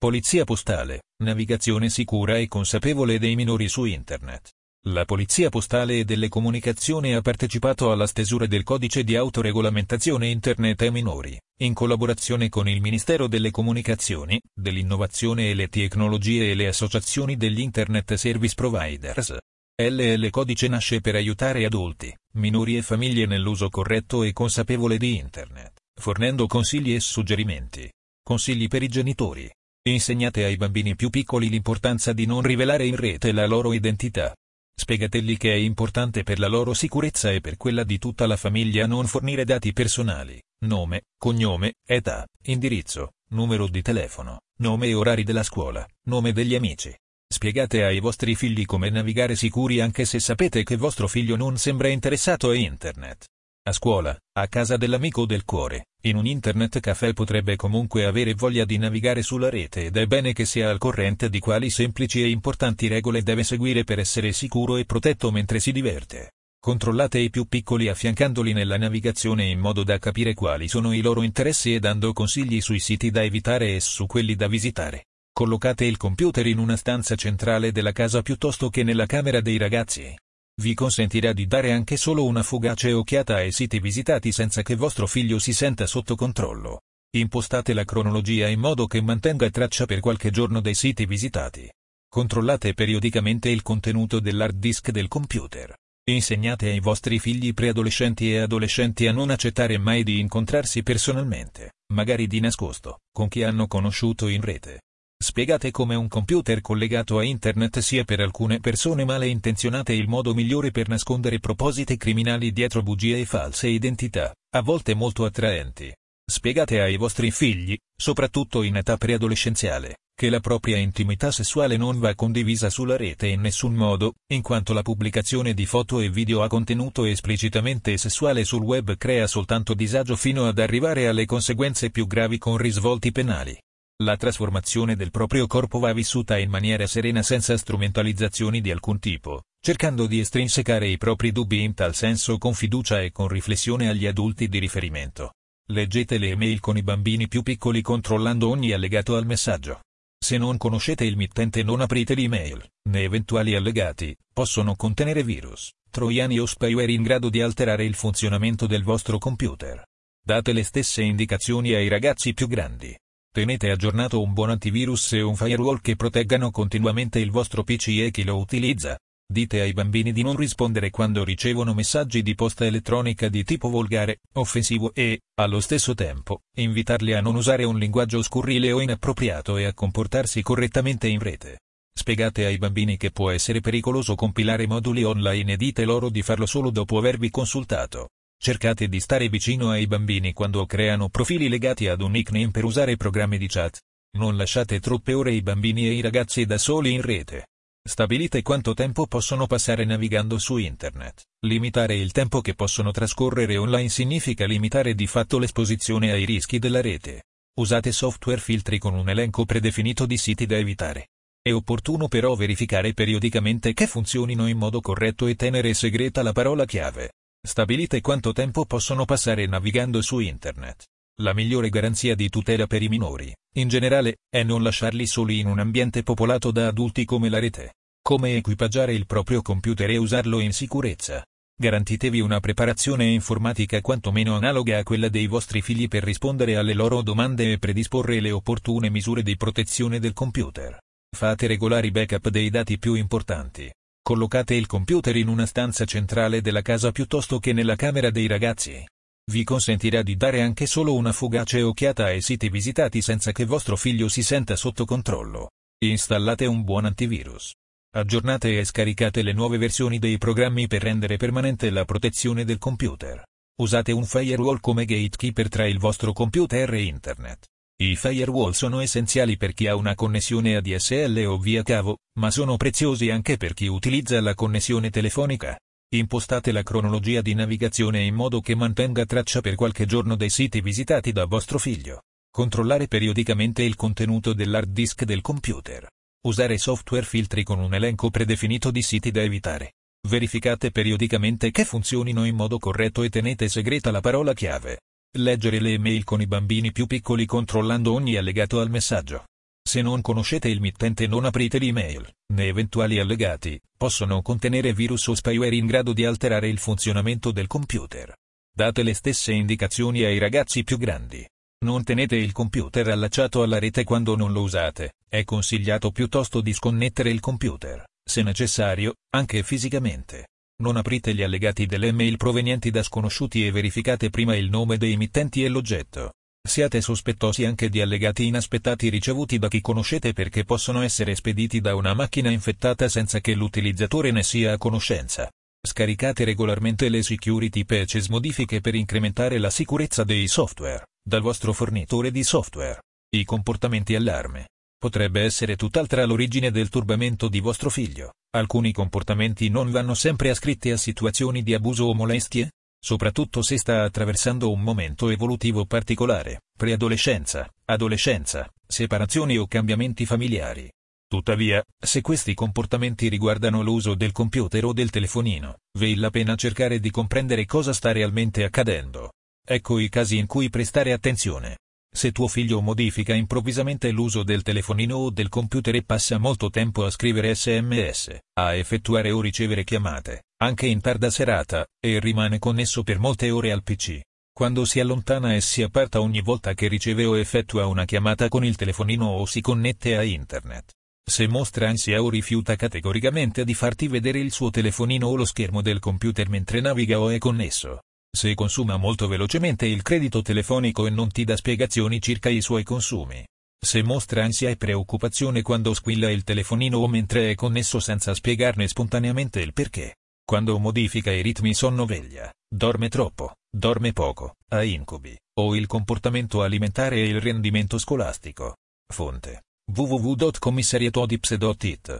Polizia postale, navigazione sicura e consapevole dei minori su Internet. La Polizia Postale e delle Comunicazioni ha partecipato alla stesura del codice di autoregolamentazione Internet ai minori, in collaborazione con il Ministero delle Comunicazioni, dell'Innovazione e le Tecnologie e le associazioni degli Internet Service Providers. LL Codice nasce per aiutare adulti, minori e famiglie nell'uso corretto e consapevole di Internet, fornendo consigli e suggerimenti. Consigli per i genitori. Insegnate ai bambini più piccoli l'importanza di non rivelare in rete la loro identità. Spiegatelli che è importante per la loro sicurezza e per quella di tutta la famiglia non fornire dati personali, nome, cognome, età, indirizzo, numero di telefono, nome e orari della scuola, nome degli amici. Spiegate ai vostri figli come navigare sicuri anche se sapete che vostro figlio non sembra interessato a internet. A scuola, a casa dell'amico del cuore, in un internet caffè potrebbe comunque avere voglia di navigare sulla rete ed è bene che sia al corrente di quali semplici e importanti regole deve seguire per essere sicuro e protetto mentre si diverte. Controllate i più piccoli affiancandoli nella navigazione in modo da capire quali sono i loro interessi e dando consigli sui siti da evitare e su quelli da visitare. Collocate il computer in una stanza centrale della casa piuttosto che nella camera dei ragazzi vi consentirà di dare anche solo una fugace occhiata ai siti visitati senza che vostro figlio si senta sotto controllo. Impostate la cronologia in modo che mantenga traccia per qualche giorno dei siti visitati. Controllate periodicamente il contenuto dell'hard disk del computer. Insegnate ai vostri figli preadolescenti e adolescenti a non accettare mai di incontrarsi personalmente, magari di nascosto, con chi hanno conosciuto in rete. Spiegate come un computer collegato a internet sia per alcune persone male intenzionate il modo migliore per nascondere propositi criminali dietro bugie e false identità, a volte molto attraenti. Spiegate ai vostri figli, soprattutto in età preadolescenziale, che la propria intimità sessuale non va condivisa sulla rete in nessun modo, in quanto la pubblicazione di foto e video a contenuto esplicitamente sessuale sul web crea soltanto disagio fino ad arrivare alle conseguenze più gravi con risvolti penali. La trasformazione del proprio corpo va vissuta in maniera serena senza strumentalizzazioni di alcun tipo, cercando di estrinsecare i propri dubbi in tal senso con fiducia e con riflessione agli adulti di riferimento. Leggete le email con i bambini più piccoli controllando ogni allegato al messaggio. Se non conoscete il mittente non aprite l'email, né eventuali allegati, possono contenere virus, troiani o spyware in grado di alterare il funzionamento del vostro computer. Date le stesse indicazioni ai ragazzi più grandi. Tenete aggiornato un buon antivirus e un firewall che proteggano continuamente il vostro PC e chi lo utilizza. Dite ai bambini di non rispondere quando ricevono messaggi di posta elettronica di tipo volgare, offensivo e, allo stesso tempo, invitarli a non usare un linguaggio scurrile o inappropriato e a comportarsi correttamente in rete. Spiegate ai bambini che può essere pericoloso compilare moduli online e dite loro di farlo solo dopo avervi consultato. Cercate di stare vicino ai bambini quando creano profili legati ad un nickname per usare programmi di chat. Non lasciate troppe ore i bambini e i ragazzi da soli in rete. Stabilite quanto tempo possono passare navigando su internet. Limitare il tempo che possono trascorrere online significa limitare di fatto l'esposizione ai rischi della rete. Usate software filtri con un elenco predefinito di siti da evitare. È opportuno però verificare periodicamente che funzionino in modo corretto e tenere segreta la parola chiave. Stabilite quanto tempo possono passare navigando su Internet. La migliore garanzia di tutela per i minori, in generale, è non lasciarli soli in un ambiente popolato da adulti come la rete. Come equipaggiare il proprio computer e usarlo in sicurezza. Garantitevi una preparazione informatica quantomeno analoga a quella dei vostri figli per rispondere alle loro domande e predisporre le opportune misure di protezione del computer. Fate regolari backup dei dati più importanti. Collocate il computer in una stanza centrale della casa piuttosto che nella camera dei ragazzi. Vi consentirà di dare anche solo una fugace occhiata ai siti visitati senza che vostro figlio si senta sotto controllo. Installate un buon antivirus. Aggiornate e scaricate le nuove versioni dei programmi per rendere permanente la protezione del computer. Usate un firewall come gatekeeper tra il vostro computer e internet. I firewall sono essenziali per chi ha una connessione ADSL o via cavo, ma sono preziosi anche per chi utilizza la connessione telefonica. Impostate la cronologia di navigazione in modo che mantenga traccia per qualche giorno dei siti visitati da vostro figlio. Controllare periodicamente il contenuto dell'hard disk del computer. Usare software filtri con un elenco predefinito di siti da evitare. Verificate periodicamente che funzionino in modo corretto e tenete segreta la parola chiave. Leggere le email con i bambini più piccoli controllando ogni allegato al messaggio. Se non conoscete il mittente non aprite l'email, né eventuali allegati, possono contenere virus o spyware in grado di alterare il funzionamento del computer. Date le stesse indicazioni ai ragazzi più grandi. Non tenete il computer allacciato alla rete quando non lo usate, è consigliato piuttosto di sconnettere il computer, se necessario, anche fisicamente. Non aprite gli allegati delle mail provenienti da sconosciuti e verificate prima il nome dei mittenti e l'oggetto. Siate sospettosi anche di allegati inaspettati ricevuti da chi conoscete perché possono essere spediti da una macchina infettata senza che l'utilizzatore ne sia a conoscenza. Scaricate regolarmente le security patches modifiche per incrementare la sicurezza dei software, dal vostro fornitore di software. I comportamenti allarme. Potrebbe essere tutt'altra l'origine del turbamento di vostro figlio. Alcuni comportamenti non vanno sempre ascritti a situazioni di abuso o molestie, soprattutto se sta attraversando un momento evolutivo particolare, preadolescenza, adolescenza, separazioni o cambiamenti familiari. Tuttavia, se questi comportamenti riguardano l'uso del computer o del telefonino, vale la pena cercare di comprendere cosa sta realmente accadendo. Ecco i casi in cui prestare attenzione. Se tuo figlio modifica improvvisamente l'uso del telefonino o del computer e passa molto tempo a scrivere sms, a effettuare o ricevere chiamate, anche in tarda serata, e rimane connesso per molte ore al PC. Quando si allontana e si apparta ogni volta che riceve o effettua una chiamata con il telefonino o si connette a internet. Se mostra ansia o rifiuta categoricamente di farti vedere il suo telefonino o lo schermo del computer mentre naviga o è connesso. Se consuma molto velocemente il credito telefonico e non ti dà spiegazioni circa i suoi consumi. Se mostra ansia e preoccupazione quando squilla il telefonino o mentre è connesso senza spiegarne spontaneamente il perché. Quando modifica i ritmi sonno-veglia, dorme troppo, dorme poco, ha incubi, o il comportamento alimentare e il rendimento scolastico. Fonte www.commissariatodips.it